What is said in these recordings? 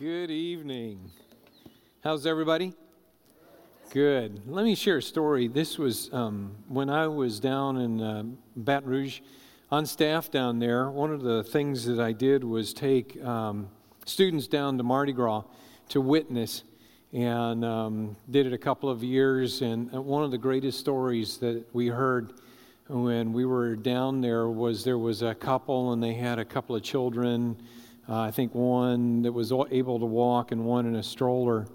Good evening. How's everybody? Good. Let me share a story. This was um, when I was down in uh, Baton Rouge on staff down there. One of the things that I did was take um, students down to Mardi Gras to witness, and um, did it a couple of years. And uh, one of the greatest stories that we heard when we were down there was there was a couple, and they had a couple of children uh, I think one that was able to walk and one in a stroller.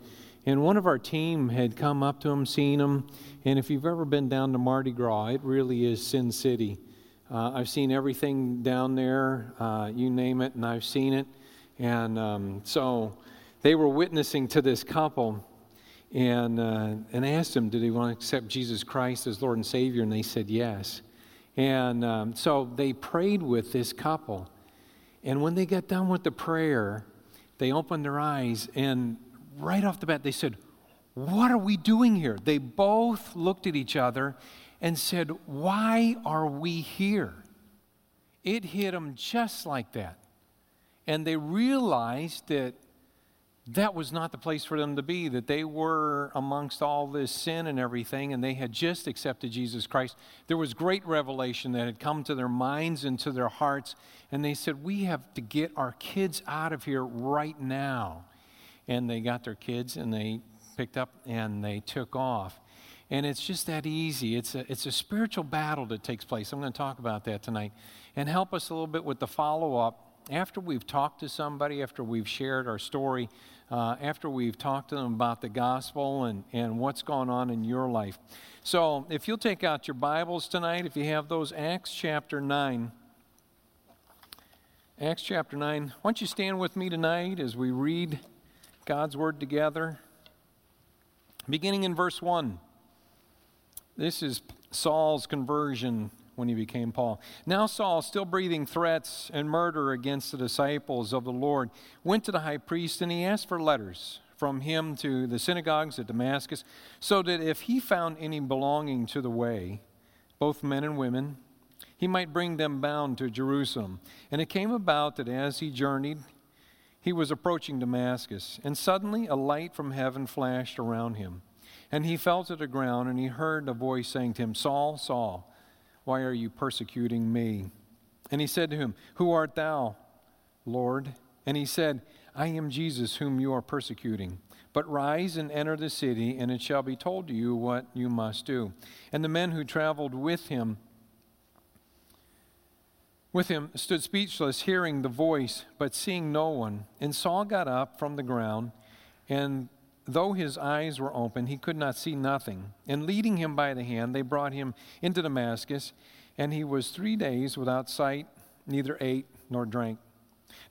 And one of our team had come up to him, seen him. And if you've ever been down to Mardi Gras, it really is Sin City. Uh, I've seen everything down there, uh, you name it, and I've seen it. And um, so they were witnessing to this couple and, uh, and asked them, Did they want to accept Jesus Christ as Lord and Savior? And they said yes. And um, so they prayed with this couple. And when they got done with the prayer, they opened their eyes, and right off the bat, they said, What are we doing here? They both looked at each other and said, Why are we here? It hit them just like that. And they realized that that was not the place for them to be, that they were amongst all this sin and everything, and they had just accepted Jesus Christ. There was great revelation that had come to their minds and to their hearts, and they said, We have to get our kids out of here right now. And they got their kids and they picked up and they took off. And it's just that easy. It's a, it's a spiritual battle that takes place. I'm going to talk about that tonight and help us a little bit with the follow up. After we've talked to somebody, after we've shared our story, uh, after we've talked to them about the gospel and, and what's going on in your life. So, if you'll take out your Bibles tonight, if you have those, Acts chapter 9. Acts chapter 9. Why don't you stand with me tonight as we read God's word together? Beginning in verse 1. This is Saul's conversion when he became Paul. Now Saul, still breathing threats and murder against the disciples of the Lord, went to the high priest and he asked for letters from him to the synagogues at Damascus, so that if he found any belonging to the way, both men and women, he might bring them bound to Jerusalem. And it came about that as he journeyed, he was approaching Damascus, and suddenly a light from heaven flashed around him. And he fell to the ground, and he heard a voice saying to him, Saul, Saul, why are you persecuting me? And he said to him, Who art thou, Lord? And he said, I am Jesus whom you are persecuting. But rise and enter the city, and it shall be told to you what you must do. And the men who traveled with him with him stood speechless, hearing the voice, but seeing no one. And Saul got up from the ground, and though his eyes were open, he could not see nothing. And leading him by the hand, they brought him into Damascus, and he was three days without sight, neither ate nor drank.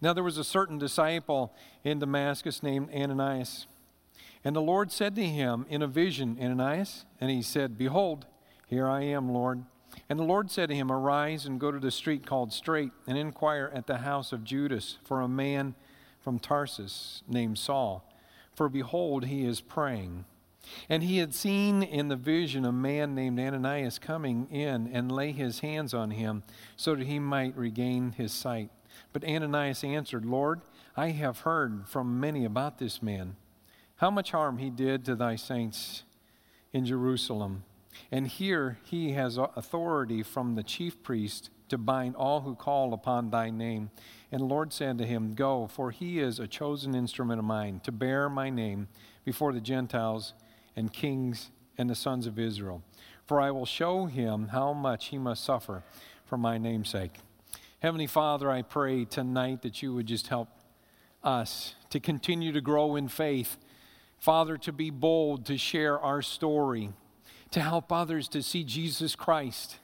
Now there was a certain disciple in Damascus named Ananias. And the Lord said to him in a vision, Ananias, and he said, Behold, here I am, Lord. And the Lord said to him, Arise and go to the street called Straight, and inquire at the house of Judas for a man from Tarsus named Saul for behold, he is praying. And he had seen in the vision a man named Ananias coming in and lay his hands on him so that he might regain his sight. But Ananias answered, Lord, I have heard from many about this man, how much harm he did to thy saints in Jerusalem. And here he has authority from the chief priest to bind all who call upon thy name. And the Lord said to him, Go, for he is a chosen instrument of mine to bear my name before the Gentiles and kings and the sons of Israel. For I will show him how much he must suffer for my name's sake. Heavenly Father, I pray tonight that you would just help us to continue to grow in faith. Father, to be bold, to share our story, to help others to see Jesus Christ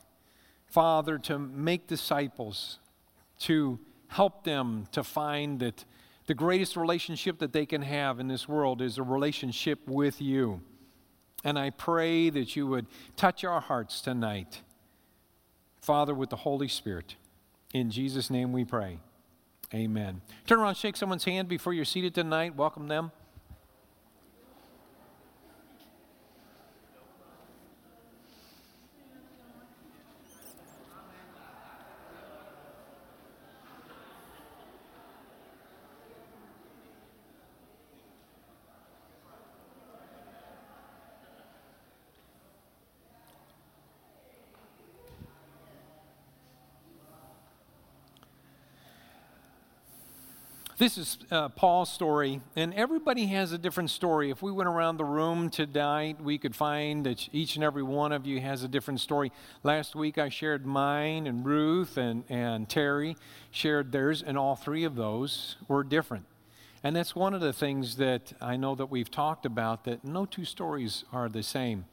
Father, to make disciples, to help them to find that the greatest relationship that they can have in this world is a relationship with you. And I pray that you would touch our hearts tonight, Father, with the Holy Spirit. In Jesus' name we pray. Amen. Turn around, shake someone's hand before you're seated tonight. Welcome them. This is uh, Paul's story, and everybody has a different story. If we went around the room tonight, we could find that each and every one of you has a different story. Last week I shared mine, and Ruth and, and Terry shared theirs, and all three of those were different. And that's one of the things that I know that we've talked about that no two stories are the same.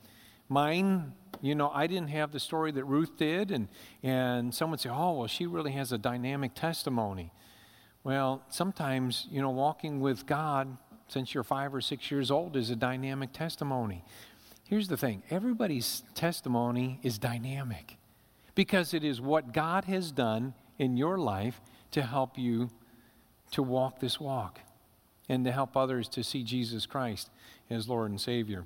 Mine, you know, I didn't have the story that Ruth did, and, and someone say, oh, well, she really has a dynamic testimony. Well, sometimes, you know, walking with God since you're five or six years old is a dynamic testimony. Here's the thing everybody's testimony is dynamic because it is what God has done in your life to help you to walk this walk and to help others to see Jesus Christ as Lord and Savior.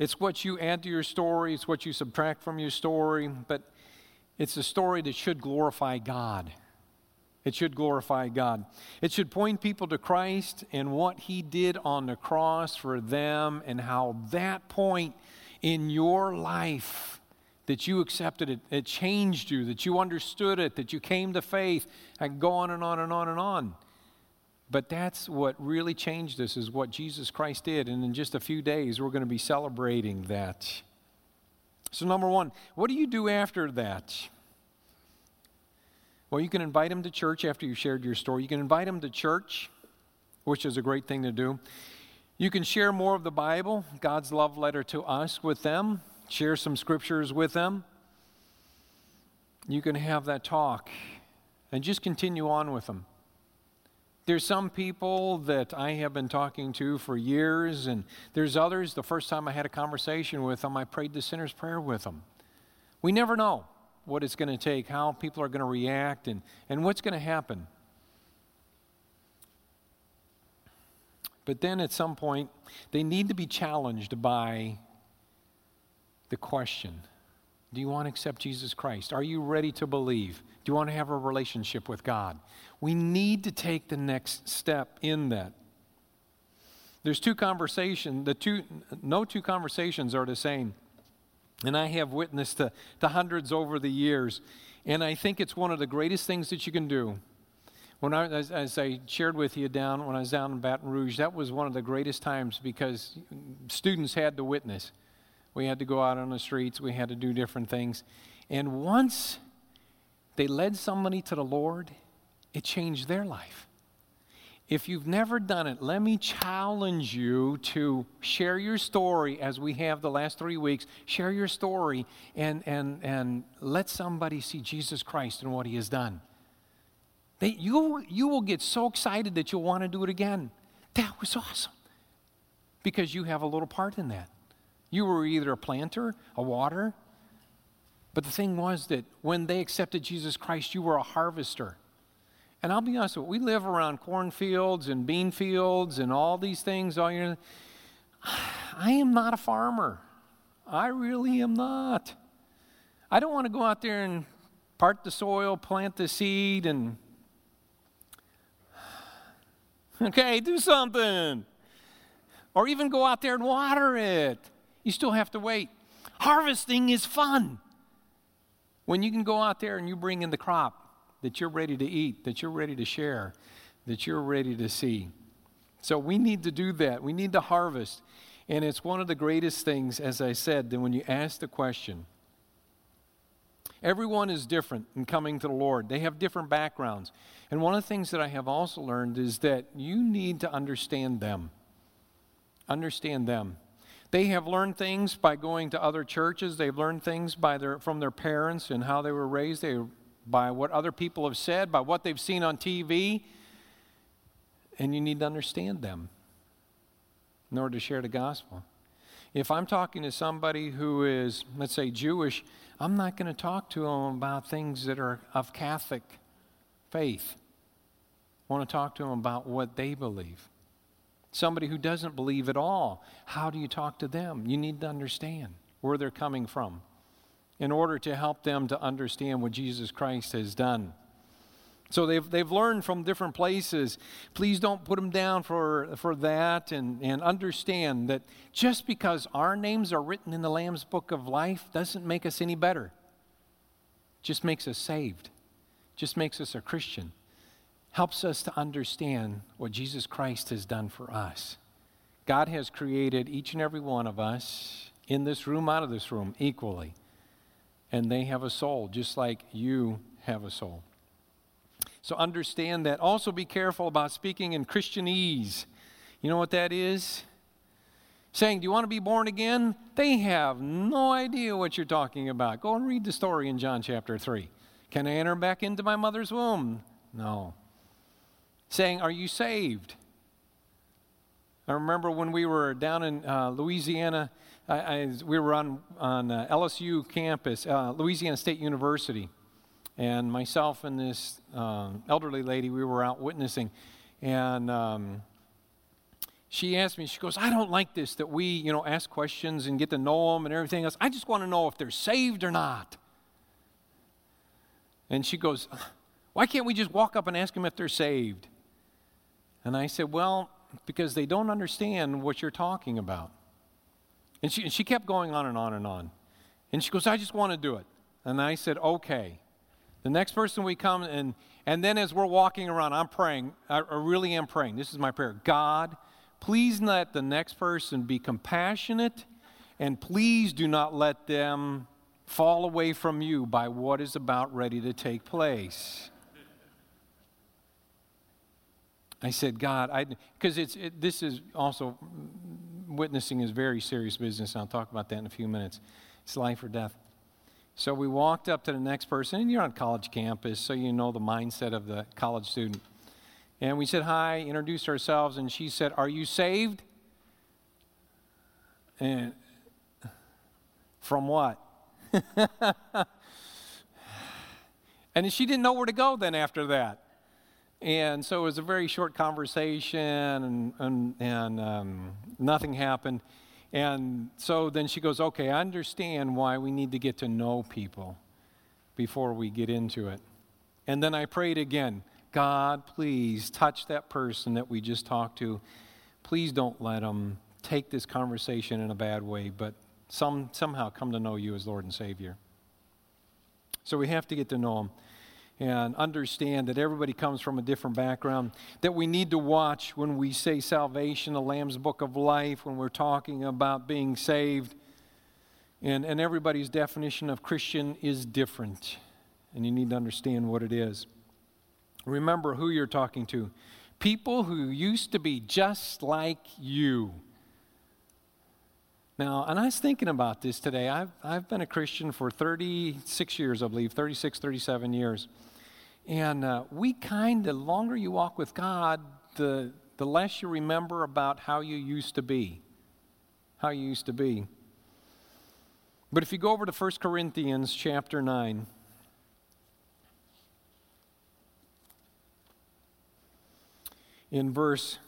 It's what you add to your story, it's what you subtract from your story, but it's a story that should glorify God. It should glorify God. It should point people to Christ and what He did on the cross for them, and how that point in your life that you accepted it, it changed you, that you understood it, that you came to faith, and go on and on and on and on. But that's what really changed us, is what Jesus Christ did. And in just a few days, we're going to be celebrating that. So, number one, what do you do after that? Well, you can invite them to church after you shared your story. You can invite them to church, which is a great thing to do. You can share more of the Bible, God's love letter to us, with them, share some scriptures with them. You can have that talk and just continue on with them. There's some people that I have been talking to for years, and there's others. The first time I had a conversation with them, I prayed the sinner's prayer with them. We never know what it's going to take, how people are going to react, and, and what's going to happen. But then at some point, they need to be challenged by the question Do you want to accept Jesus Christ? Are you ready to believe? Do you want to have a relationship with God? We need to take the next step in that. There's two conversations, the two, no two conversations are the same. And I have witnessed to, to hundreds over the years. And I think it's one of the greatest things that you can do. When I, as, as, I shared with you down when I was down in Baton Rouge, that was one of the greatest times because students had to witness. We had to go out on the streets, we had to do different things. And once they led somebody to the Lord, it changed their life. If you've never done it, let me challenge you to share your story as we have the last three weeks. Share your story and, and, and let somebody see Jesus Christ and what he has done. They, you, you will get so excited that you'll want to do it again. That was awesome. Because you have a little part in that. You were either a planter, a water, but the thing was that when they accepted Jesus Christ, you were a harvester. And I'll be honest with you, we live around cornfields and bean fields and all these things. All your, I am not a farmer. I really am not. I don't want to go out there and part the soil, plant the seed, and. Okay, do something. Or even go out there and water it. You still have to wait. Harvesting is fun. When you can go out there and you bring in the crop, that you're ready to eat, that you're ready to share, that you're ready to see. So we need to do that. We need to harvest. And it's one of the greatest things, as I said, that when you ask the question, everyone is different in coming to the Lord. They have different backgrounds. And one of the things that I have also learned is that you need to understand them. Understand them. They have learned things by going to other churches. They've learned things by their, from their parents and how they were raised. They by what other people have said, by what they've seen on TV, and you need to understand them in order to share the gospel. If I'm talking to somebody who is, let's say, Jewish, I'm not going to talk to them about things that are of Catholic faith. I want to talk to them about what they believe. Somebody who doesn't believe at all, how do you talk to them? You need to understand where they're coming from in order to help them to understand what Jesus Christ has done. So they've, they've learned from different places. Please don't put them down for, for that and, and understand that just because our names are written in the Lamb's book of life doesn't make us any better. Just makes us saved. Just makes us a Christian. helps us to understand what Jesus Christ has done for us. God has created each and every one of us in this room, out of this room, equally. And they have a soul, just like you have a soul. So understand that. Also, be careful about speaking in Christianese. You know what that is? Saying, Do you want to be born again? They have no idea what you're talking about. Go and read the story in John chapter 3. Can I enter back into my mother's womb? No. Saying, Are you saved? I remember when we were down in uh, Louisiana, I, I, we were on, on uh, LSU campus, uh, Louisiana State University. And myself and this um, elderly lady, we were out witnessing. And um, she asked me, she goes, I don't like this that we, you know, ask questions and get to know them and everything else. I just want to know if they're saved or not. And she goes, Why can't we just walk up and ask them if they're saved? And I said, Well, because they don't understand what you're talking about. And she, and she kept going on and on and on. And she goes, I just want to do it. And I said, Okay. The next person we come and and then as we're walking around, I'm praying. I, I really am praying. This is my prayer. God, please let the next person be compassionate and please do not let them fall away from you by what is about ready to take place. I said, God, I because it's it, this is also witnessing is very serious business. I'll talk about that in a few minutes. It's life or death. So we walked up to the next person, and you're on college campus, so you know the mindset of the college student. And we said hi, introduced ourselves, and she said, Are you saved? And from what? and she didn't know where to go then after that. And so it was a very short conversation, and, and, and um, nothing happened. And so then she goes, Okay, I understand why we need to get to know people before we get into it. And then I prayed again God, please touch that person that we just talked to. Please don't let them take this conversation in a bad way, but some, somehow come to know you as Lord and Savior. So we have to get to know them and understand that everybody comes from a different background, that we need to watch when we say salvation, the Lamb's Book of Life, when we're talking about being saved. And, and everybody's definition of Christian is different, and you need to understand what it is. Remember who you're talking to people who used to be just like you. Now, and I was thinking about this today. I've, I've been a Christian for 36 years, I believe, 36, 37 years. And uh, we kind of, longer you walk with God, the, the less you remember about how you used to be. How you used to be. But if you go over to 1 Corinthians chapter 9, in verse,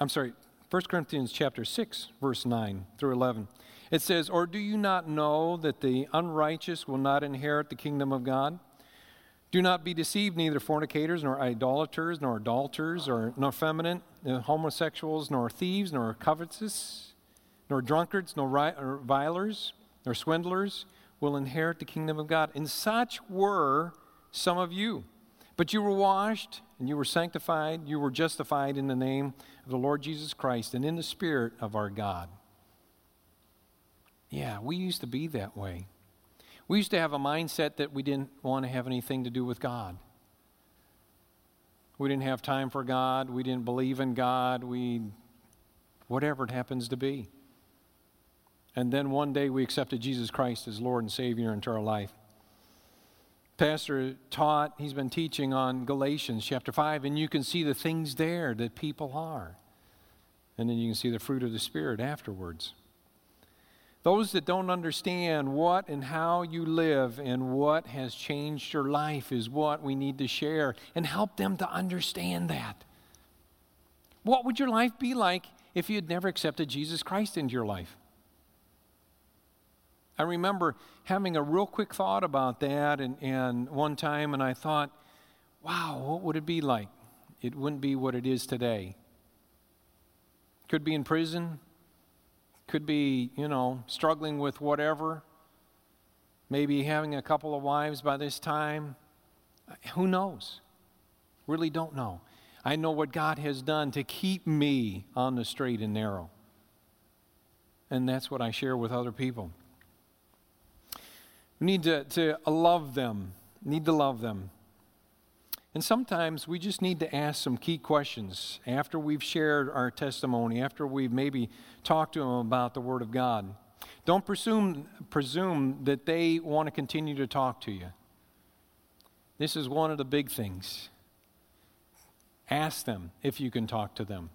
I'm sorry, 1 Corinthians chapter 6, verse 9 through 11. It says, Or do you not know that the unrighteous will not inherit the kingdom of God? Do not be deceived, neither fornicators, nor idolaters, nor adulterers, or nor feminine, nor uh, homosexuals, nor thieves, nor covetous, nor drunkards, nor revilers, nor swindlers will inherit the kingdom of God. And such were some of you. But you were washed, and you were sanctified, you were justified in the name of the Lord Jesus Christ, and in the Spirit of our God. Yeah, we used to be that way. We used to have a mindset that we didn't want to have anything to do with God. We didn't have time for God. We didn't believe in God. We, whatever it happens to be. And then one day we accepted Jesus Christ as Lord and Savior into our life. Pastor taught, he's been teaching on Galatians chapter 5, and you can see the things there that people are. And then you can see the fruit of the Spirit afterwards. Those that don't understand what and how you live and what has changed your life is what we need to share and help them to understand that. What would your life be like if you had never accepted Jesus Christ into your life? I remember having a real quick thought about that and, and one time, and I thought, wow, what would it be like? It wouldn't be what it is today. Could be in prison, could be, you know, struggling with whatever, maybe having a couple of wives by this time. Who knows? Really don't know. I know what God has done to keep me on the straight and narrow. And that's what I share with other people. We need to, to love them, need to love them. And sometimes we just need to ask some key questions after we've shared our testimony, after we've maybe talked to them about the Word of God. Don't presume, presume that they want to continue to talk to you. This is one of the big things. Ask them if you can talk to them.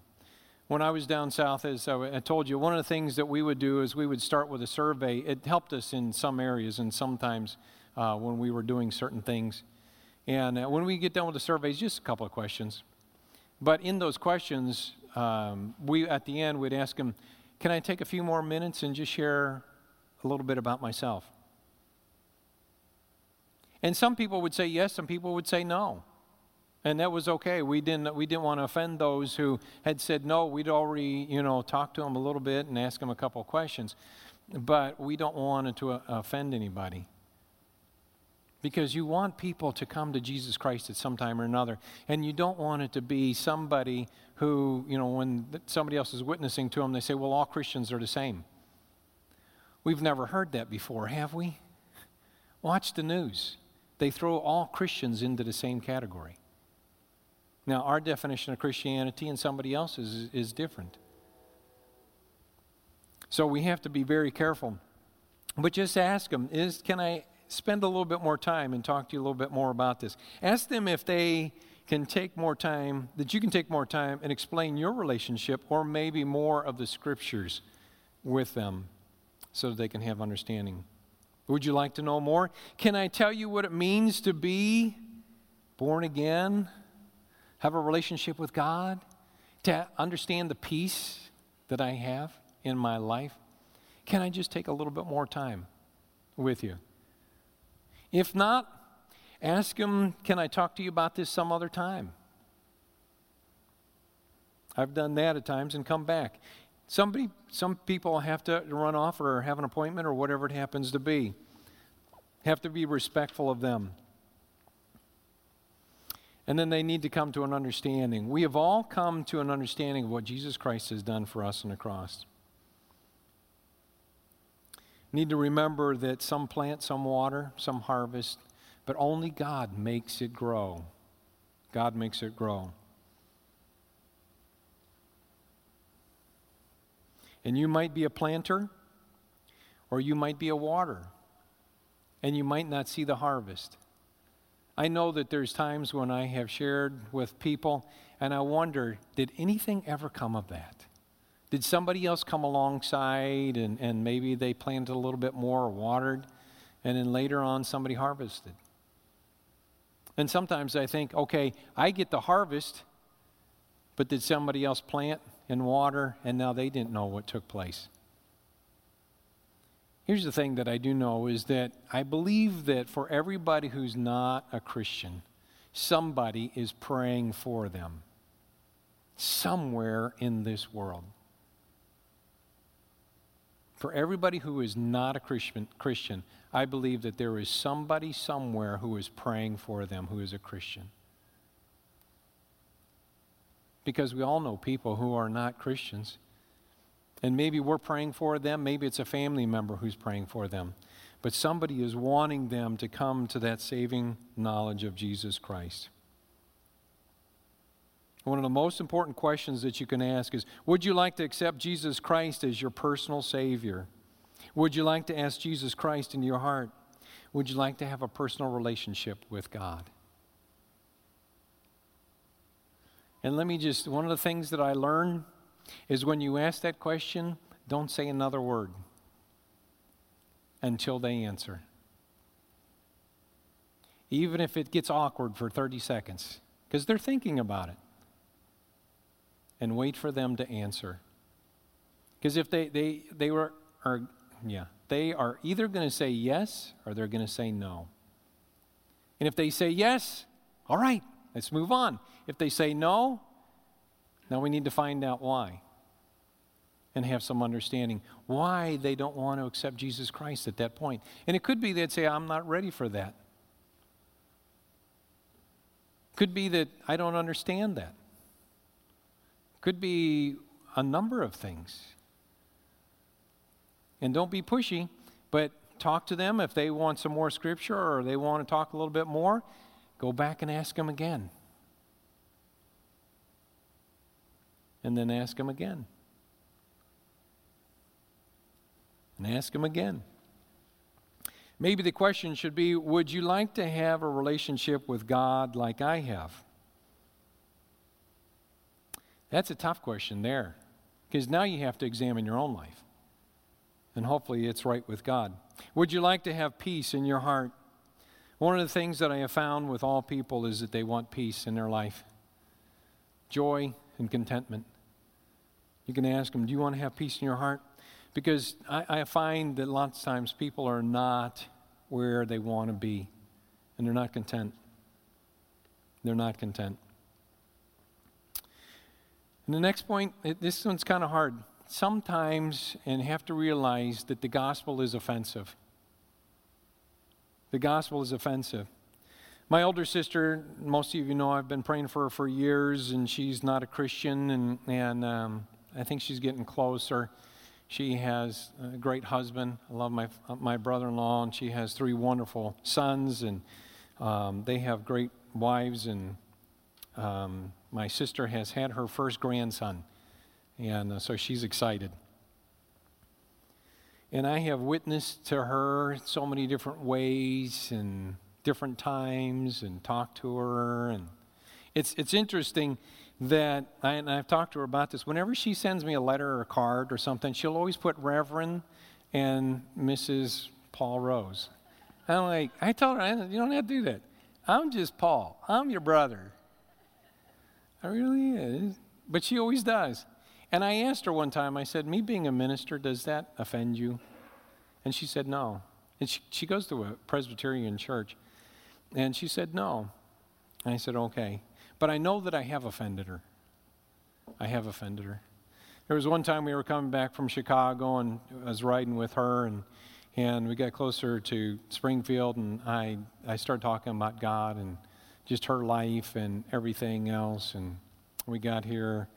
When I was down south, as I told you, one of the things that we would do is we would start with a survey. It helped us in some areas and sometimes uh, when we were doing certain things. And uh, when we get done with the surveys, just a couple of questions. But in those questions, um, we at the end would ask them, "Can I take a few more minutes and just share a little bit about myself?" And some people would say yes, some people would say no. And that was okay. We didn't, we didn't want to offend those who had said no. We'd already, you know, talked to them a little bit and asked them a couple of questions. But we don't want to uh, offend anybody because you want people to come to Jesus Christ at some time or another. And you don't want it to be somebody who, you know, when somebody else is witnessing to them, they say, well, all Christians are the same. We've never heard that before, have we? Watch the news. They throw all Christians into the same category. Now, our definition of Christianity and somebody else's is, is different. So we have to be very careful. But just ask them, is, can I spend a little bit more time and talk to you a little bit more about this. Ask them if they can take more time, that you can take more time and explain your relationship or maybe more of the scriptures with them so that they can have understanding. Would you like to know more? Can I tell you what it means to be born again, have a relationship with God, to understand the peace that I have in my life? Can I just take a little bit more time with you? If not, ask him, Can I talk to you about this some other time? I've done that at times and come back. Somebody, some people have to run off or have an appointment or whatever it happens to be. Have to be respectful of them. And then they need to come to an understanding. We have all come to an understanding of what Jesus Christ has done for us on the cross need to remember that some plant, some water, some harvest, but only God makes it grow. God makes it grow. And you might be a planter, or you might be a water, and you might not see the harvest. I know that there's times when I have shared with people, and I wonder, did anything ever come of that? Did somebody else come alongside and, and maybe they planted a little bit more or watered, and then later on somebody harvested? And sometimes I think, okay, I get the harvest, but did somebody else plant and water, and now they didn't know what took place? Here's the thing that I do know is that I believe that for everybody who's not a Christian, somebody is praying for them somewhere in this world. For everybody who is not a Christian, Christian, I believe that there is somebody somewhere who is praying for them who is a Christian. Because we all know people who are not Christians. And maybe we're praying for them, maybe it's a family member who's praying for them. But somebody is wanting them to come to that saving knowledge of Jesus Christ. One of the most important questions that you can ask is Would you like to accept Jesus Christ as your personal Savior? Would you like to ask Jesus Christ in your heart? Would you like to have a personal relationship with God? And let me just, one of the things that I learned is when you ask that question, don't say another word until they answer. Even if it gets awkward for 30 seconds, because they're thinking about it and wait for them to answer. Because if they, they, they were, are, yeah, they are either going to say yes or they're going to say no. And if they say yes, all right, let's move on. If they say no, now we need to find out why and have some understanding why they don't want to accept Jesus Christ at that point. And it could be they'd say, I'm not ready for that. Could be that I don't understand that. Could be a number of things. And don't be pushy, but talk to them if they want some more scripture or they want to talk a little bit more. Go back and ask them again. And then ask them again. And ask them again. Maybe the question should be Would you like to have a relationship with God like I have? That's a tough question there because now you have to examine your own life. And hopefully it's right with God. Would you like to have peace in your heart? One of the things that I have found with all people is that they want peace in their life joy and contentment. You can ask them, Do you want to have peace in your heart? Because I, I find that lots of times people are not where they want to be, and they're not content. They're not content. And the next point, this one's kind of hard. Sometimes, and have to realize that the gospel is offensive. The gospel is offensive. My older sister, most of you know, I've been praying for her for years, and she's not a Christian, and, and um, I think she's getting closer. She has a great husband. I love my, my brother in law, and she has three wonderful sons, and um, they have great wives. And um, my sister has had her first grandson, and uh, so she's excited. And I have witnessed to her so many different ways and different times and talked to her. And it's, it's interesting that, I, and I've talked to her about this, whenever she sends me a letter or a card or something, she'll always put Reverend and Mrs. Paul Rose. I'm like, I told her, you don't have to do that. I'm just Paul. I'm your brother. I really is. But she always does. And I asked her one time, I said, Me being a minister, does that offend you? And she said, No. And she, she goes to a Presbyterian church. And she said, No. And I said, Okay. But I know that I have offended her. I have offended her. There was one time we were coming back from Chicago and I was riding with her and and we got closer to Springfield and I I started talking about God and just her life and everything else and we got here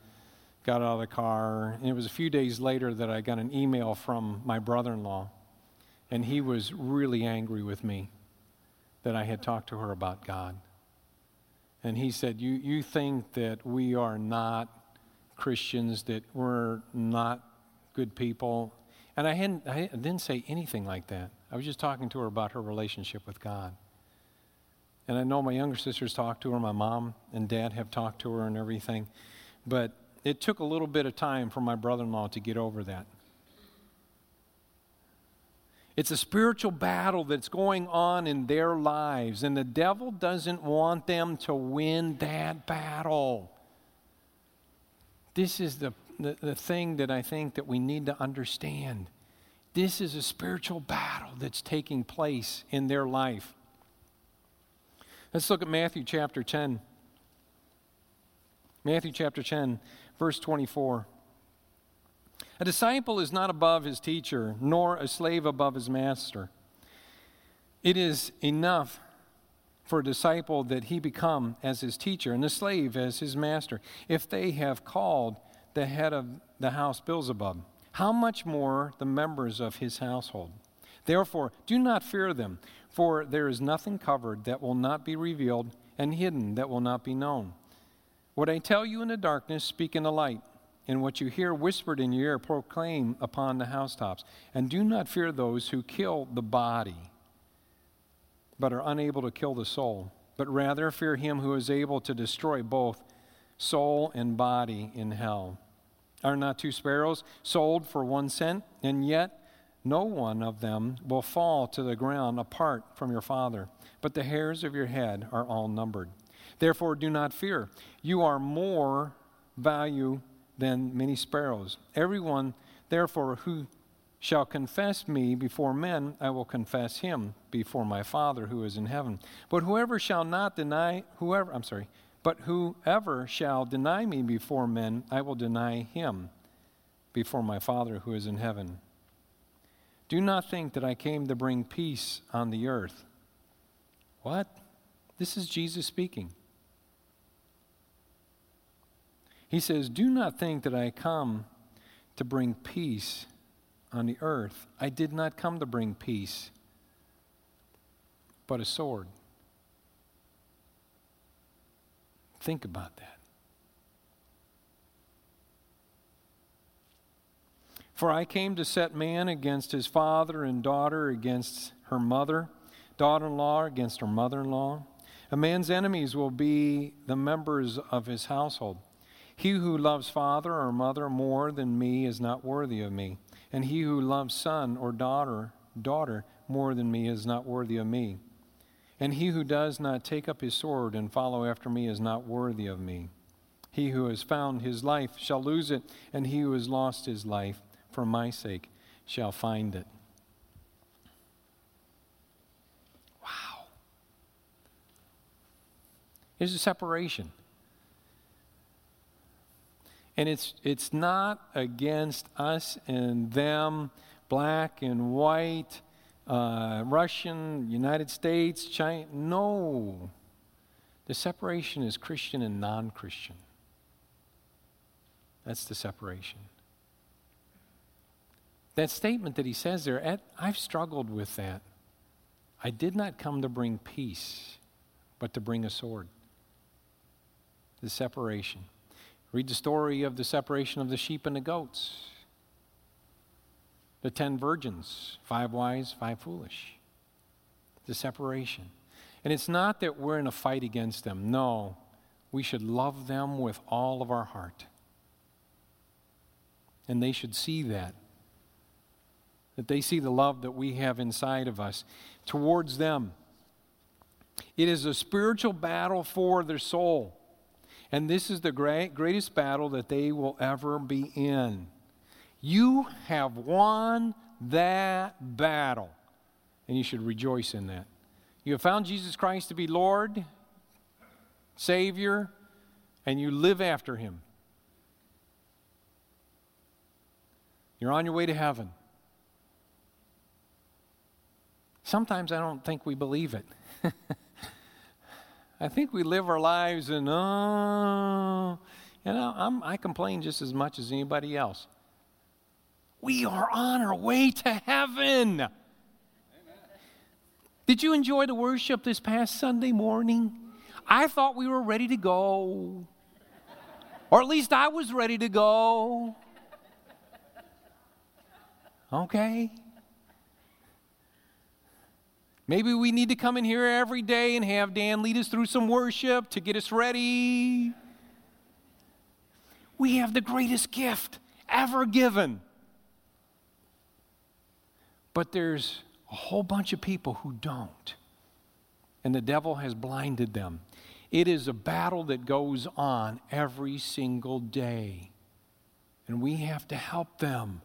got out of the car. And it was a few days later that I got an email from my brother in law. And he was really angry with me that I had talked to her about God. And he said, You, you think that we are not Christians, that we're not good people. And I, hadn't, I didn't say anything like that. I was just talking to her about her relationship with God. And I know my younger sisters talked to her, my mom and dad have talked to her and everything. But it took a little bit of time for my brother in law to get over that. It's a spiritual battle that's going on in their lives, and the devil doesn't want them to win that battle. This is the, the, the, thing that I think that we need to understand. This is a spiritual battle that's taking place in their life. Let's look at Matthew chapter 10. Matthew chapter 10 verse 24. A disciple is not above his teacher, nor a slave above his master. It is enough for a disciple that he become as his teacher and the slave as his master. If they have called the head of the house Beelzebub, how much more the members of his household? Therefore, do not fear them, for there is nothing covered that will not be revealed, and hidden that will not be known. What I tell you in the darkness, speak in the light. And what you hear whispered in your ear, proclaim upon the housetops. And do not fear those who kill the body, but are unable to kill the soul. But rather fear him who is able to destroy both soul and body in hell. Are not two sparrows sold for one cent? And yet no one of them will fall to the ground apart from your Father. But the hairs of your head are all numbered. Therefore, do not fear. You are more value than many sparrows. Everyone, therefore, who shall confess me before men, I will confess him before my Father who is in heaven. But whoever shall not deny, whoever, I'm sorry, but whoever shall deny me before men, I will deny him before my Father who is in heaven. Do not think that I came to bring peace on the earth. What? This is Jesus speaking. He says, Do not think that I come to bring peace on the earth. I did not come to bring peace, but a sword. Think about that. For I came to set man against his father, and daughter against her mother, daughter in law against her mother in law. A man's enemies will be the members of his household. He who loves father or mother more than me is not worthy of me, and he who loves son or daughter, daughter more than me is not worthy of me. And he who does not take up his sword and follow after me is not worthy of me. He who has found his life shall lose it, and he who has lost his life for my sake shall find it. Wow. There's a separation. And it's, it's not against us and them, black and white, uh, Russian, United States, China. No. The separation is Christian and non Christian. That's the separation. That statement that he says there, I've struggled with that. I did not come to bring peace, but to bring a sword. The separation. Read the story of the separation of the sheep and the goats. The ten virgins, five wise, five foolish. The separation. And it's not that we're in a fight against them. No, we should love them with all of our heart. And they should see that. That they see the love that we have inside of us towards them. It is a spiritual battle for their soul. And this is the great, greatest battle that they will ever be in. You have won that battle, and you should rejoice in that. You have found Jesus Christ to be Lord, Savior, and you live after Him. You're on your way to heaven. Sometimes I don't think we believe it. I think we live our lives and, oh, you know, I'm, I complain just as much as anybody else. We are on our way to heaven. Amen. Did you enjoy the worship this past Sunday morning? I thought we were ready to go. Or at least I was ready to go. Okay? Maybe we need to come in here every day and have Dan lead us through some worship to get us ready. We have the greatest gift ever given. But there's a whole bunch of people who don't. And the devil has blinded them. It is a battle that goes on every single day. And we have to help them.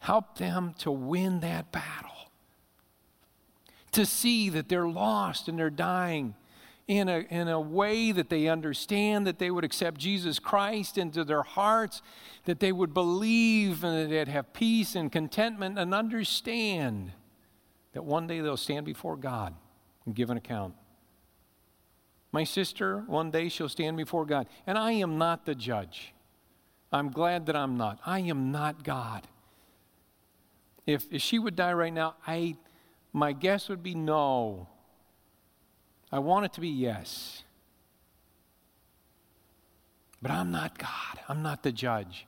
Help them to win that battle to see that they're lost and they're dying in a, in a way that they understand, that they would accept Jesus Christ into their hearts, that they would believe and that they'd have peace and contentment and understand that one day they'll stand before God and give an account. My sister, one day she'll stand before God. And I am not the judge. I'm glad that I'm not. I am not God. If, if she would die right now, I my guess would be no. I want it to be yes. But I'm not God, I'm not the judge.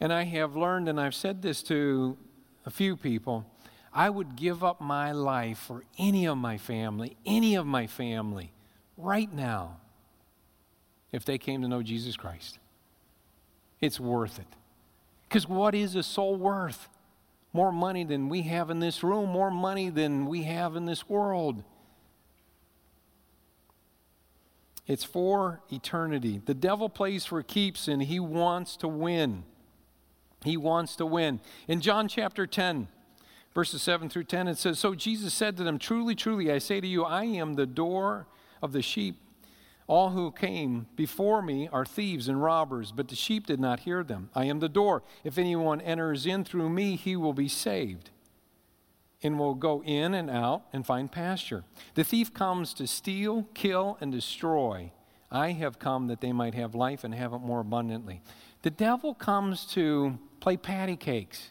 And I have learned, and I've said this to a few people, I would give up my life for any of my family, any of my family, right now, if they came to know Jesus Christ. It's worth it. Because what is a soul worth? More money than we have in this room, more money than we have in this world. It's for eternity. The devil plays for keeps and he wants to win. He wants to win. In John chapter 10, verses 7 through 10, it says So Jesus said to them, Truly, truly, I say to you, I am the door of the sheep. All who came before me are thieves and robbers, but the sheep did not hear them. I am the door. If anyone enters in through me, he will be saved and will go in and out and find pasture. The thief comes to steal, kill, and destroy. I have come that they might have life and have it more abundantly. The devil comes to play patty cakes.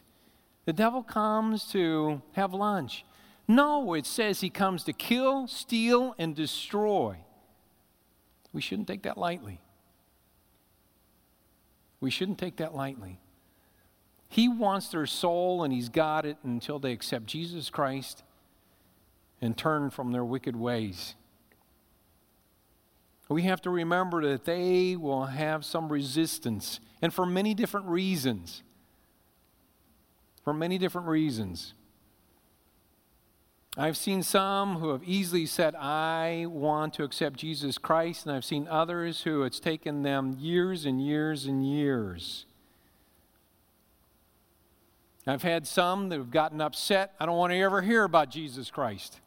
The devil comes to have lunch. No, it says he comes to kill, steal, and destroy. We shouldn't take that lightly. We shouldn't take that lightly. He wants their soul, and he's got it until they accept Jesus Christ and turn from their wicked ways. We have to remember that they will have some resistance, and for many different reasons. For many different reasons. I've seen some who have easily said, I want to accept Jesus Christ, and I've seen others who it's taken them years and years and years. I've had some that have gotten upset. I don't want to ever hear about Jesus Christ.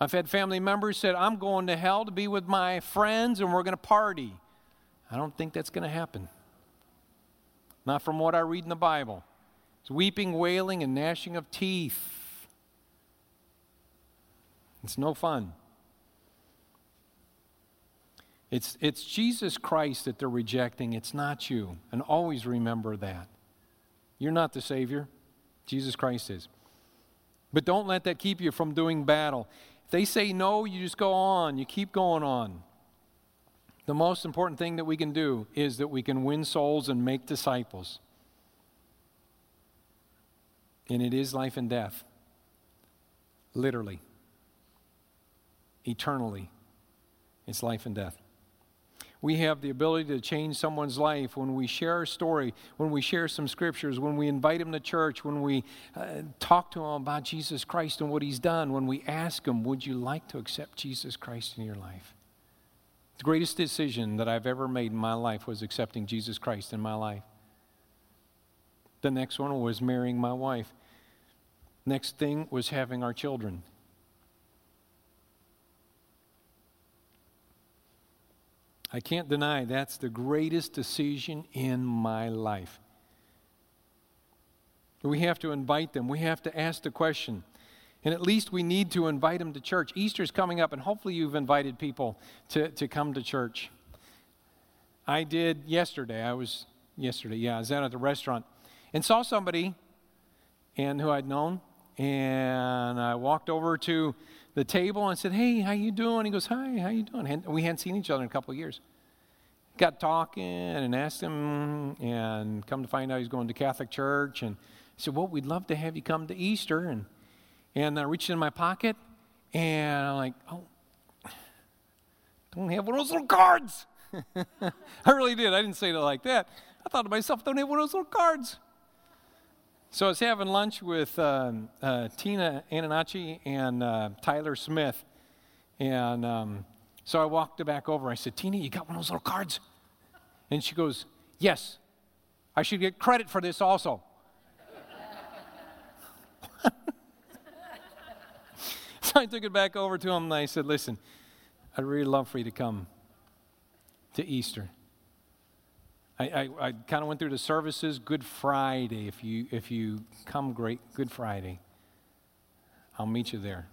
I've had family members said, I'm going to hell to be with my friends and we're going to party. I don't think that's going to happen. Not from what I read in the Bible. It's weeping, wailing, and gnashing of teeth. It's no fun. It's, it's Jesus Christ that they're rejecting, it's not you. And always remember that. You're not the Savior, Jesus Christ is. But don't let that keep you from doing battle. If they say no, you just go on, you keep going on. The most important thing that we can do is that we can win souls and make disciples. And it is life and death, literally eternally. It's life and death. We have the ability to change someone's life when we share a story, when we share some scriptures, when we invite them to church, when we uh, talk to them about Jesus Christ and what he's done, when we ask them, Would you like to accept Jesus Christ in your life? The greatest decision that I've ever made in my life was accepting Jesus Christ in my life. The next one was marrying my wife. Next thing was having our children. I can't deny that's the greatest decision in my life. We have to invite them. We have to ask the question. And at least we need to invite them to church. Easter's coming up, and hopefully you've invited people to, to come to church. I did yesterday. I was yesterday, yeah, I was out at the restaurant and saw somebody and who I'd known. And I walked over to the table and said, "Hey, how you doing?" He goes, "Hi, how you doing?" we hadn't seen each other in a couple of years. Got talking and asked him, and come to find out he's going to Catholic church. And said, "Well, we'd love to have you come to Easter." And and I reached in my pocket, and I'm like, "Oh, don't have one of those little cards." I really did. I didn't say it like that. I thought to myself, "Don't have one of those little cards." So I was having lunch with uh, uh, Tina Ananacci and uh, Tyler Smith. And um, so I walked back over. I said, Tina, you got one of those little cards? And she goes, Yes. I should get credit for this also. so I took it back over to him and I said, Listen, I'd really love for you to come to Easter. I, I, I kind of went through the services. Good Friday, if you, if you come, great. Good Friday. I'll meet you there.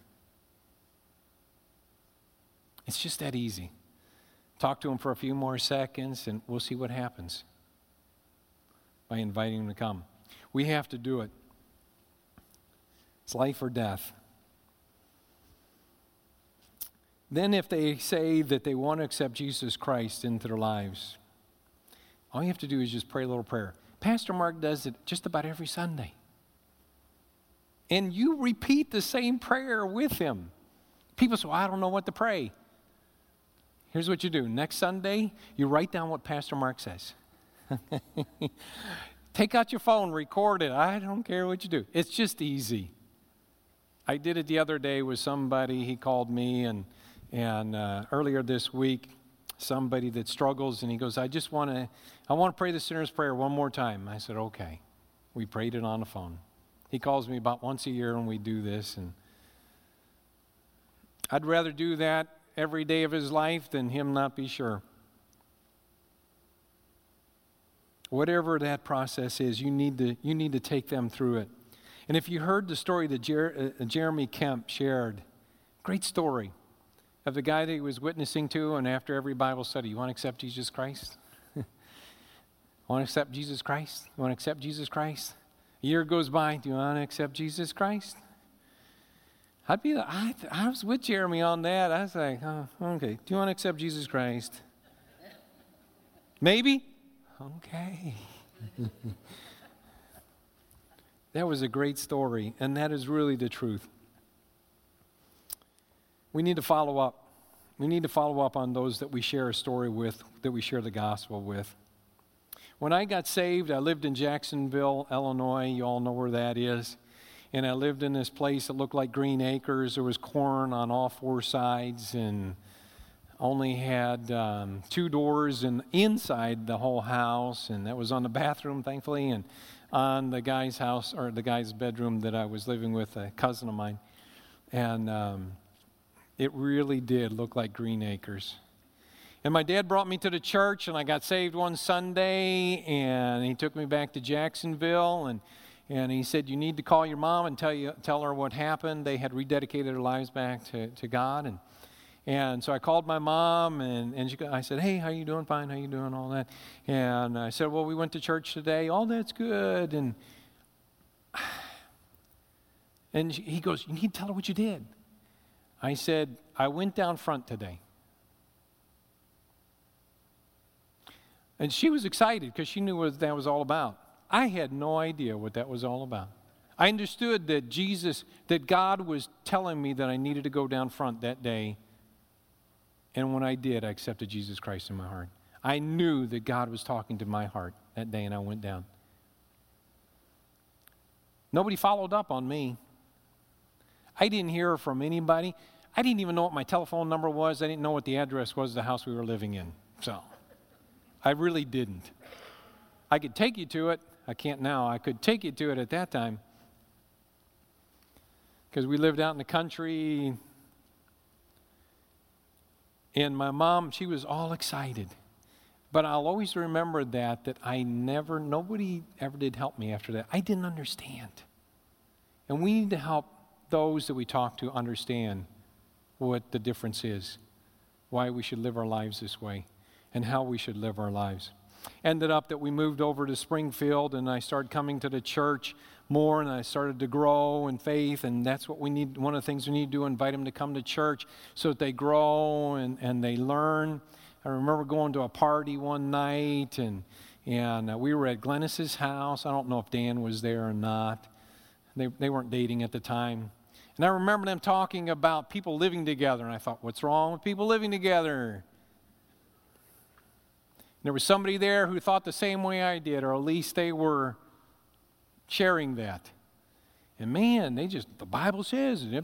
It's just that easy. Talk to him for a few more seconds, and we'll see what happens by inviting him to come. We have to do it. It's life or death. Then, if they say that they want to accept Jesus Christ into their lives, all you have to do is just pray a little prayer. Pastor Mark does it just about every Sunday. And you repeat the same prayer with him. People say, well, I don't know what to pray. Here's what you do next Sunday, you write down what Pastor Mark says. Take out your phone, record it. I don't care what you do. It's just easy. I did it the other day with somebody. He called me, and, and uh, earlier this week, somebody that struggles, and he goes, I just want to, I want to pray the sinner's prayer one more time. I said, okay. We prayed it on the phone. He calls me about once a year and we do this, and I'd rather do that every day of his life than him not be sure. Whatever that process is, you need to, you need to take them through it. And if you heard the story that Jer- uh, Jeremy Kemp shared, great story. Of the guy that he was witnessing to, and after every Bible study, you want to accept Jesus Christ? want to accept Jesus Christ? You want to accept Jesus Christ? A year goes by, do you want to accept Jesus Christ? I'd be, I, I was with Jeremy on that. I was like, oh, okay, do you want to accept Jesus Christ? Maybe? Okay. that was a great story, and that is really the truth. We need to follow up. We need to follow up on those that we share a story with, that we share the gospel with. When I got saved, I lived in Jacksonville, Illinois. You all know where that is. And I lived in this place that looked like green acres. There was corn on all four sides and only had um, two doors and inside the whole house. And that was on the bathroom, thankfully, and on the guy's house or the guy's bedroom that I was living with, a cousin of mine. And um, it really did look like green acres. And my dad brought me to the church, and I got saved one Sunday, and he took me back to Jacksonville, and, and he said, You need to call your mom and tell, you, tell her what happened. They had rededicated their lives back to, to God. And, and so I called my mom, and, and she, I said, Hey, how you doing? Fine, how you doing? All that. And I said, Well, we went to church today. All that's good. And, and he goes, You need to tell her what you did. I said, I went down front today. And she was excited because she knew what that was all about. I had no idea what that was all about. I understood that Jesus, that God was telling me that I needed to go down front that day. And when I did, I accepted Jesus Christ in my heart. I knew that God was talking to my heart that day, and I went down. Nobody followed up on me. I didn't hear from anybody. I didn't even know what my telephone number was. I didn't know what the address was of the house we were living in. So. I really didn't. I could take you to it. I can't now. I could take you to it at that time. Because we lived out in the country. And my mom, she was all excited. But I'll always remember that, that I never, nobody ever did help me after that. I didn't understand. And we need to help those that we talk to understand what the difference is, why we should live our lives this way and how we should live our lives. Ended up that we moved over to Springfield and I started coming to the church more and I started to grow in faith and that's what we need one of the things we need to do invite them to come to church so that they grow and, and they learn. I remember going to a party one night and and uh, we were at Glennis's house. I don't know if Dan was there or not. They, they weren't dating at the time. And I remember them talking about people living together. And I thought, what's wrong with people living together? There was somebody there who thought the same way I did, or at least they were sharing that. And man, they just, the Bible says, they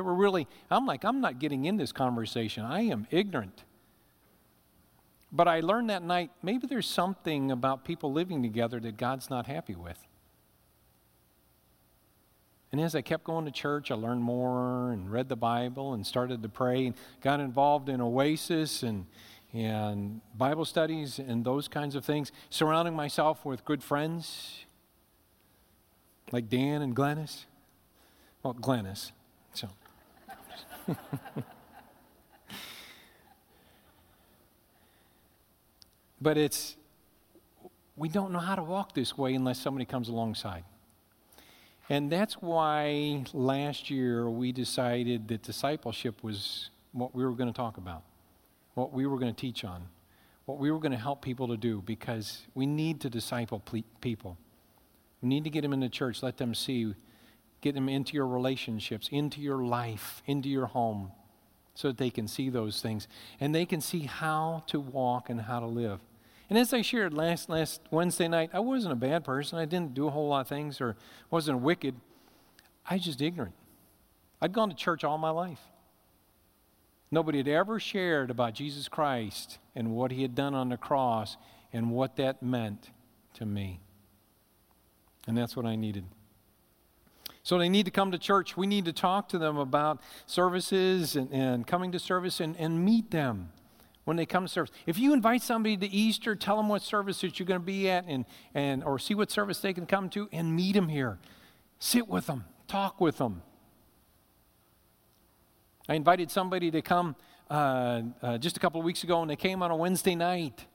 were really, I'm like, I'm not getting in this conversation. I am ignorant. But I learned that night maybe there's something about people living together that God's not happy with. And as I kept going to church, I learned more and read the Bible and started to pray and got involved in Oasis and, and Bible studies and those kinds of things, surrounding myself with good friends like Dan and Glennis. Well, Glennis. So. but it's, we don't know how to walk this way unless somebody comes alongside. And that's why last year we decided that discipleship was what we were going to talk about, what we were going to teach on, what we were going to help people to do because we need to disciple people. We need to get them in the church, let them see, get them into your relationships, into your life, into your home, so that they can see those things and they can see how to walk and how to live. And as I shared last, last Wednesday night, I wasn't a bad person. I didn't do a whole lot of things or wasn't wicked. I was just ignorant. I'd gone to church all my life. Nobody had ever shared about Jesus Christ and what he had done on the cross and what that meant to me. And that's what I needed. So they need to come to church. We need to talk to them about services and, and coming to service and, and meet them when they come to service. If you invite somebody to Easter, tell them what service that you're going to be at and, and, or see what service they can come to and meet them here. Sit with them, talk with them. I invited somebody to come uh, uh, just a couple of weeks ago, and they came on a Wednesday night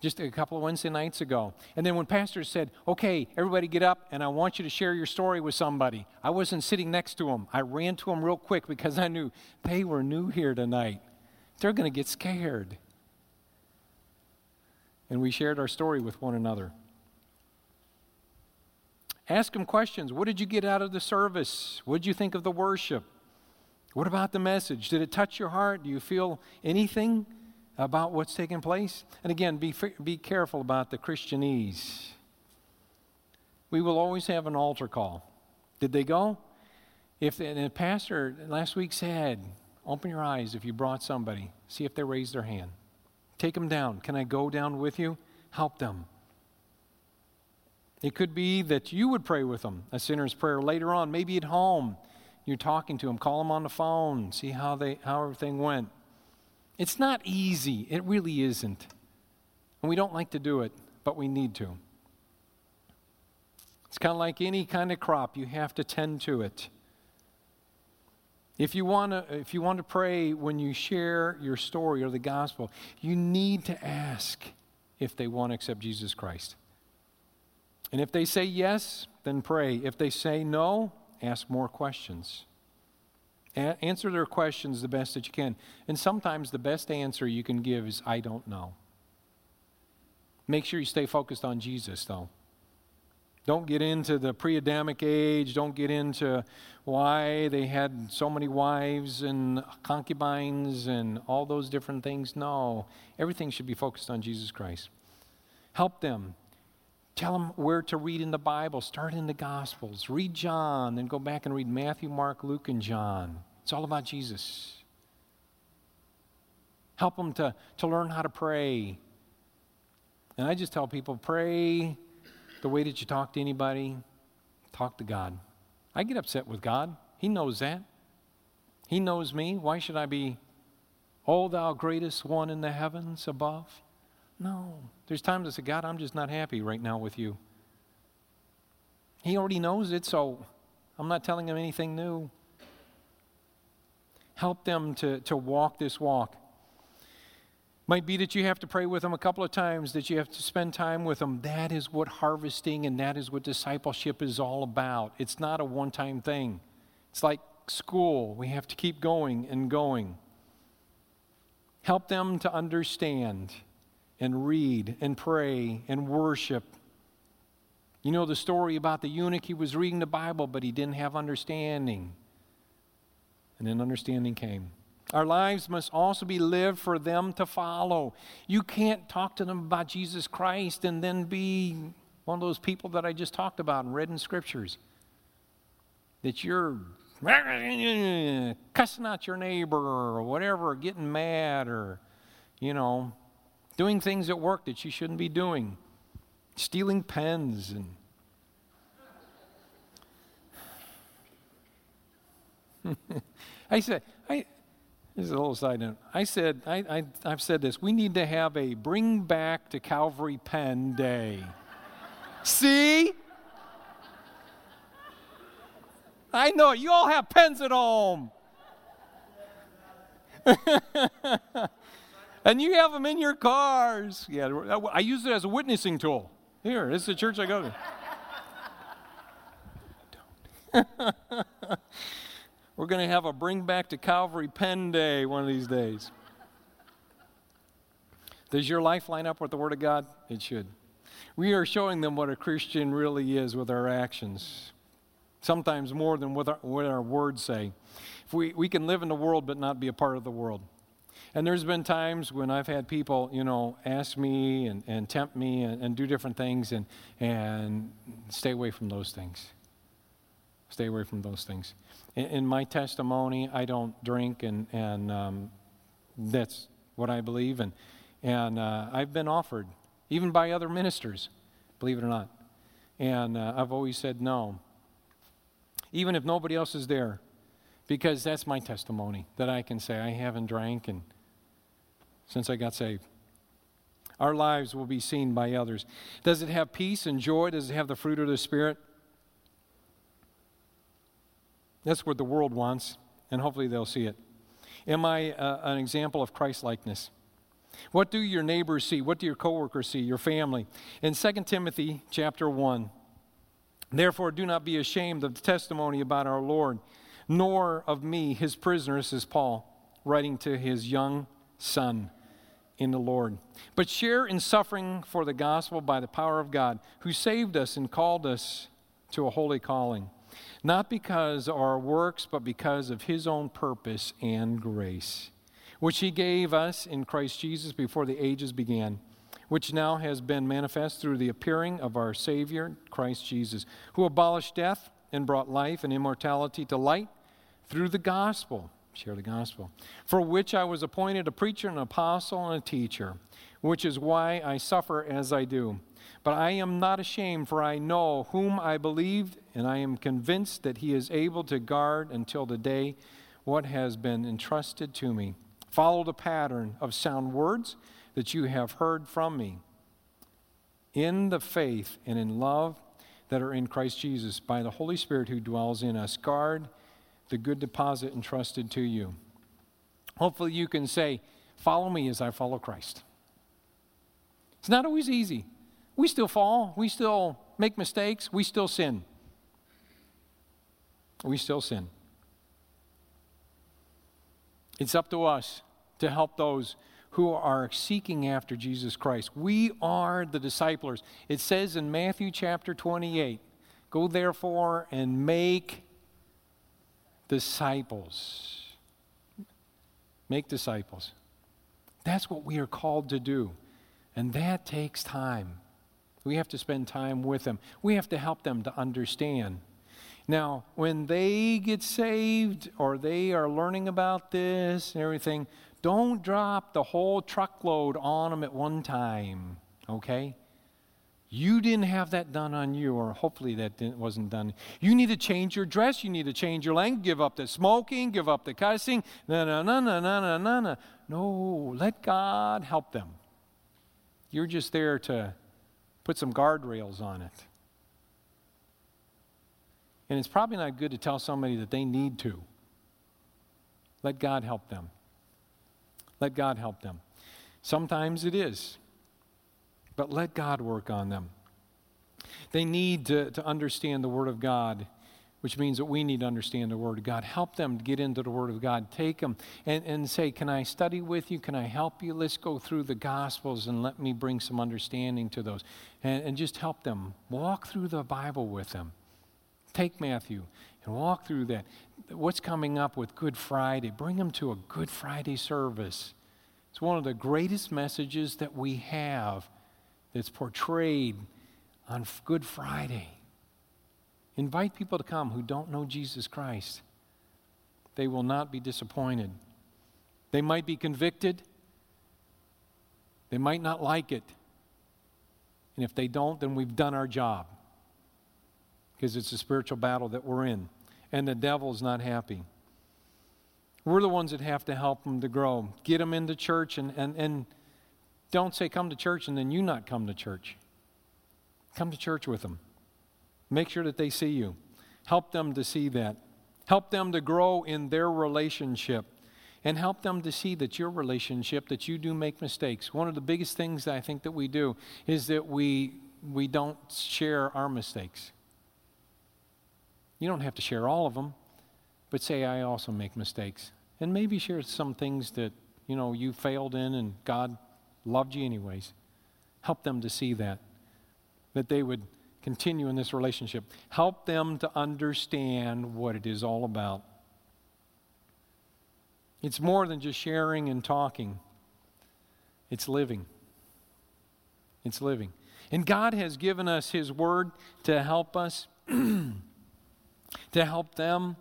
just a couple of Wednesday nights ago. And then when Pastor said, okay, everybody get up and I want you to share your story with somebody, I wasn't sitting next to them. I ran to them real quick because I knew they were new here tonight. They're going to get scared. And we shared our story with one another. Ask them questions. What did you get out of the service? What did you think of the worship? What about the message? Did it touch your heart? Do you feel anything? about what's taking place. And again, be, be careful about the Christianese. We will always have an altar call. Did they go? If the, the pastor last week said, open your eyes if you brought somebody, see if they raise their hand. Take them down. Can I go down with you? Help them. It could be that you would pray with them, a sinner's prayer later on, maybe at home. You're talking to them, call them on the phone, see how, they, how everything went. It's not easy. It really isn't. And we don't like to do it, but we need to. It's kind of like any kind of crop, you have to tend to it. If you, want to, if you want to pray when you share your story or the gospel, you need to ask if they want to accept Jesus Christ. And if they say yes, then pray. If they say no, ask more questions. A- answer their questions the best that you can. And sometimes the best answer you can give is, I don't know. Make sure you stay focused on Jesus, though. Don't get into the pre Adamic age. Don't get into why they had so many wives and concubines and all those different things. No, everything should be focused on Jesus Christ. Help them. Tell them where to read in the Bible. Start in the Gospels. Read John, then go back and read Matthew, Mark, Luke, and John. It's all about Jesus. Help them to, to learn how to pray. And I just tell people pray the way that you talk to anybody, talk to God. I get upset with God. He knows that. He knows me. Why should I be, oh, thou greatest one in the heavens above? No. There's times I say, God, I'm just not happy right now with you. He already knows it, so I'm not telling him anything new help them to, to walk this walk. Might be that you have to pray with them a couple of times, that you have to spend time with them. That is what harvesting and that is what discipleship is all about. It's not a one time thing. It's like school, we have to keep going and going. Help them to understand and read and pray and worship. You know the story about the eunuch, he was reading the Bible, but he didn't have understanding and then understanding came. Our lives must also be lived for them to follow. You can't talk to them about Jesus Christ and then be one of those people that I just talked about and read in scriptures. That you're cussing out your neighbor or whatever, getting mad or, you know, doing things at work that you shouldn't be doing, stealing pens and I said, I, this is a little side note. I said, I, I, I've said this. We need to have a bring back to Calvary pen day. See? I know, you all have pens at home. and you have them in your cars. Yeah, I use it as a witnessing tool. Here, this is the church I go to. We're going to have a Bring Back to Calvary pen day one of these days. Does your life line up with the Word of God? It should. We are showing them what a Christian really is with our actions, sometimes more than what our, what our words say. If we, we can live in the world but not be a part of the world. And there's been times when I've had people, you know, ask me and, and tempt me and, and do different things and, and stay away from those things. Stay away from those things in, in my testimony, I don't drink, and, and um, that's what I believe. And, and uh, I've been offered, even by other ministers, believe it or not. And uh, I've always said no, even if nobody else is there, because that's my testimony that I can say I haven't drank and since I got saved. Our lives will be seen by others. Does it have peace and joy? Does it have the fruit of the Spirit? That's what the world wants. and hopefully they'll see it. Am I uh, an example of Christ likeness? What do your neighbors see? What do your coworkers see? Your family? In 2 Timothy chapter 1, therefore do not be ashamed of the testimony about our Lord, nor of me, his prisoner, says Paul, writing to his young son in the Lord. But share in suffering for the gospel by the power of God, who saved us and called us to a holy calling, not because of our works, but because of his own purpose and grace, which he gave us in Christ Jesus before the ages began, which now has been manifest through the appearing of our Savior, Christ Jesus, who abolished death and brought life and immortality to light through the gospel share the gospel, for which I was appointed a preacher, an apostle, and a teacher, which is why I suffer as I do. But I am not ashamed, for I know whom I believed, and I am convinced that he is able to guard until the day what has been entrusted to me. Follow the pattern of sound words that you have heard from me in the faith and in love that are in Christ Jesus by the Holy Spirit who dwells in us. Guard the good deposit entrusted to you. Hopefully, you can say, Follow me as I follow Christ. It's not always easy. We still fall, we still make mistakes, we still sin. We still sin. It's up to us to help those who are seeking after Jesus Christ. We are the disciplers. It says in Matthew chapter 28 Go therefore and make disciples. Make disciples. That's what we are called to do. And that takes time. We have to spend time with them. We have to help them to understand. Now, when they get saved or they are learning about this and everything, don't drop the whole truckload on them at one time, okay? You didn't have that done on you, or hopefully that wasn't done. You need to change your dress. You need to change your language. Give up the smoking. Give up the cussing. No, no, no, no, no, no, no, no. No, let God help them. You're just there to put some guardrails on it. And it's probably not good to tell somebody that they need to. Let God help them. Let God help them. Sometimes it is but let God work on them. They need to, to understand the Word of God, which means that we need to understand the Word of God. Help them get into the Word of God. Take them and, and say, Can I study with you? Can I help you? Let's go through the Gospels and let me bring some understanding to those. And, and just help them. Walk through the Bible with them. Take Matthew and walk through that. What's coming up with Good Friday? Bring them to a Good Friday service. It's one of the greatest messages that we have that's portrayed on Good Friday. Invite people to come who don't know Jesus Christ. They will not be disappointed. They might be convicted, they might not like it. And if they don't, then we've done our job because it's a spiritual battle that we're in. And the devil's not happy. We're the ones that have to help them to grow, get them into church, and, and, and don't say come to church and then you not come to church. Come to church with them. Make sure that they see you. Help them to see that. Help them to grow in their relationship. And help them to see that your relationship, that you do make mistakes. One of the biggest things I think that we do is that we, we don't share our mistakes. You don't have to share all of them, but say, I also make mistakes. And maybe share some things that, you know, you failed in and God loved you anyways. Help them to see that, that they would continue in this relationship. Help them to understand what it is all about. It's more than just sharing and talking, it's living. It's living. And God has given us His Word to help us, to help them.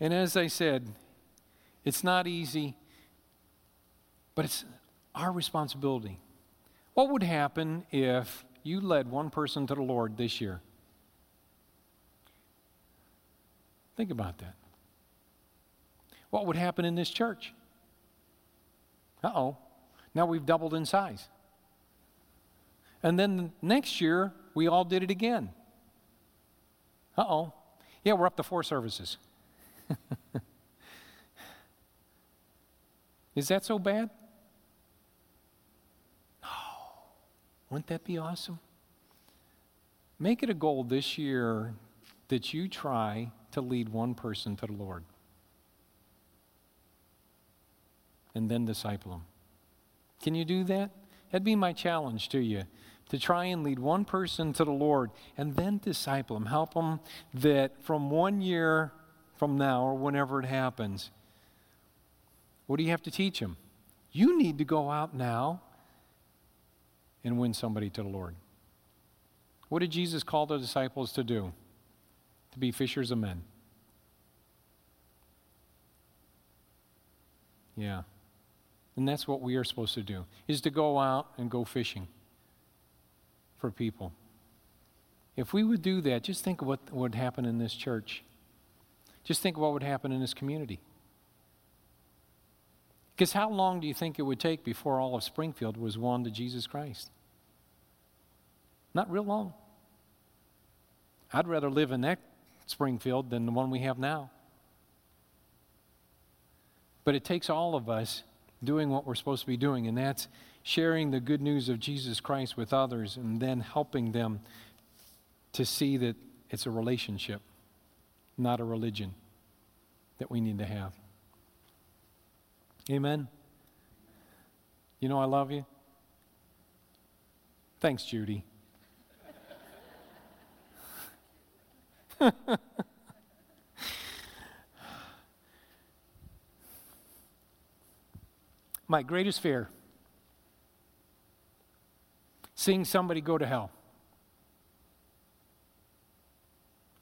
And as I said, it's not easy, but it's our responsibility. What would happen if you led one person to the Lord this year? Think about that. What would happen in this church? Uh oh, now we've doubled in size. And then next year, we all did it again. Uh oh, yeah, we're up to four services. Is that so bad? Wouldn't that be awesome? Make it a goal this year that you try to lead one person to the Lord and then disciple them. Can you do that? That'd be my challenge to you to try and lead one person to the Lord and then disciple them. Help them that from one year from now or whenever it happens, what do you have to teach them? You need to go out now and win somebody to the Lord. What did Jesus call the disciples to do? To be fishers of men. Yeah. And that's what we are supposed to do, is to go out and go fishing for people. If we would do that, just think of what would happen in this church. Just think of what would happen in this community. Because how long do you think it would take before all of Springfield was won to Jesus Christ? Not real long. I'd rather live in that Springfield than the one we have now. But it takes all of us doing what we're supposed to be doing, and that's sharing the good news of Jesus Christ with others and then helping them to see that it's a relationship, not a religion that we need to have. Amen. You know, I love you. Thanks, Judy. My greatest fear seeing somebody go to hell.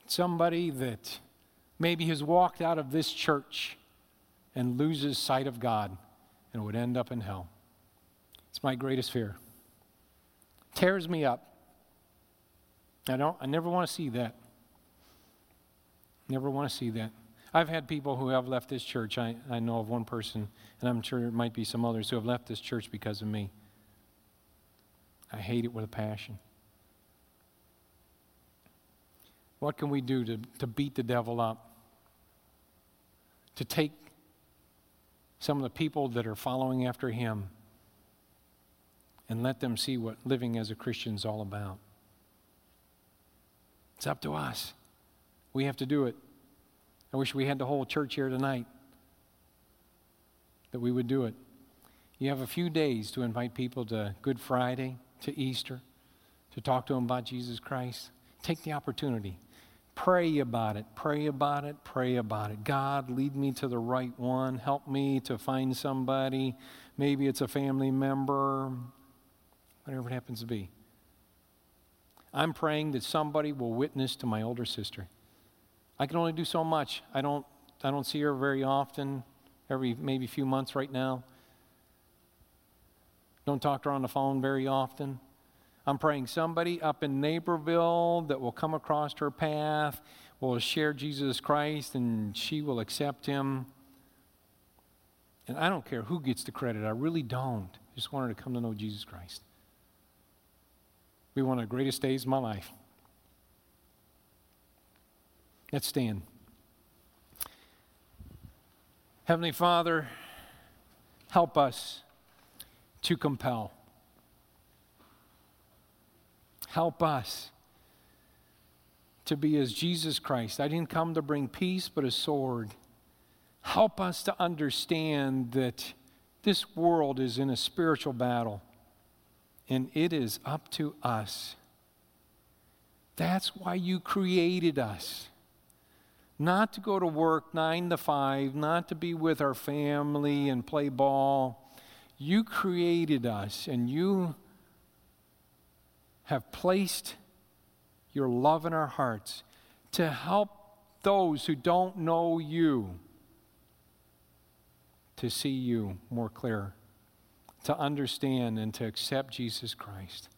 Somebody that maybe has walked out of this church and loses sight of God and would end up in hell. It's my greatest fear. Tears me up. I don't I never want to see that. Never want to see that. I've had people who have left this church. I, I know of one person, and I'm sure there might be some others who have left this church because of me. I hate it with a passion. What can we do to, to beat the devil up? To take some of the people that are following after him and let them see what living as a Christian is all about. It's up to us. We have to do it. I wish we had the whole church here tonight that we would do it. You have a few days to invite people to Good Friday to Easter, to talk to them about Jesus Christ, take the opportunity. Pray about it, pray about it, pray about it. God, lead me to the right one. Help me to find somebody. Maybe it's a family member, whatever it happens to be. I'm praying that somebody will witness to my older sister. I can only do so much. I don't, I don't see her very often, every maybe few months right now. Don't talk to her on the phone very often. I'm praying somebody up in Naperville that will come across her path, will share Jesus Christ, and she will accept him. And I don't care who gets the credit. I really don't. I just want her to come to know Jesus Christ. Be one of the greatest days of my life. Let's stand. Heavenly Father, help us to compel. Help us to be as Jesus Christ. I didn't come to bring peace, but a sword. Help us to understand that this world is in a spiritual battle, and it is up to us. That's why you created us. Not to go to work nine to five, not to be with our family and play ball you created us and you have placed your love in our hearts to help those who don't know you to see you more clear, to understand and to accept Jesus Christ.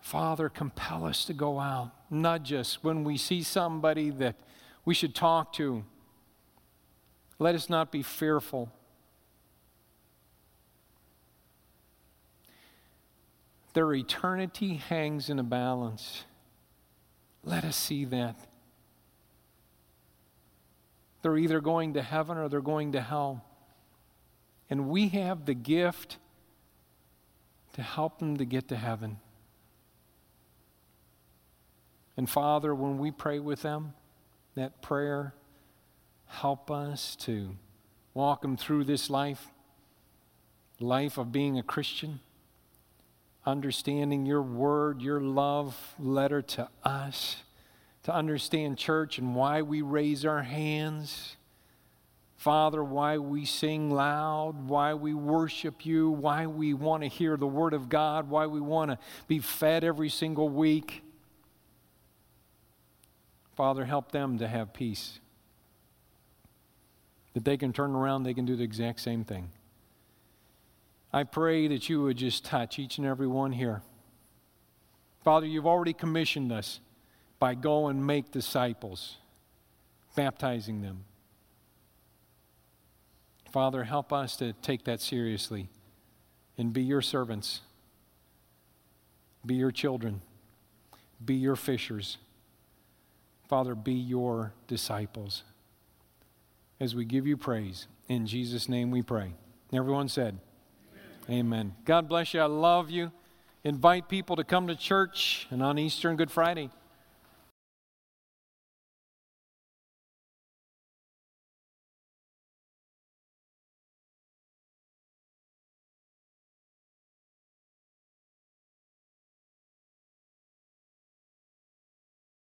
Father, compel us to go out. Nudge us when we see somebody that we should talk to. Let us not be fearful. Their eternity hangs in a balance. Let us see that. They're either going to heaven or they're going to hell. and we have the gift to help them to get to heaven. And Father, when we pray with them, that prayer, help us to walk them through this life, life of being a Christian, understanding your word, your love letter to us, to understand church and why we raise our hands Father, why we sing loud, why we worship you, why we want to hear the Word of God, why we want to be fed every single week. Father, help them to have peace. That they can turn around, they can do the exact same thing. I pray that you would just touch each and every one here. Father, you've already commissioned us by go and make disciples, baptizing them Father, help us to take that seriously and be your servants, be your children, be your fishers. Father, be your disciples. As we give you praise, in Jesus' name we pray. Everyone said. Amen. God bless you. I love you. Invite people to come to church and on Easter and Good Friday.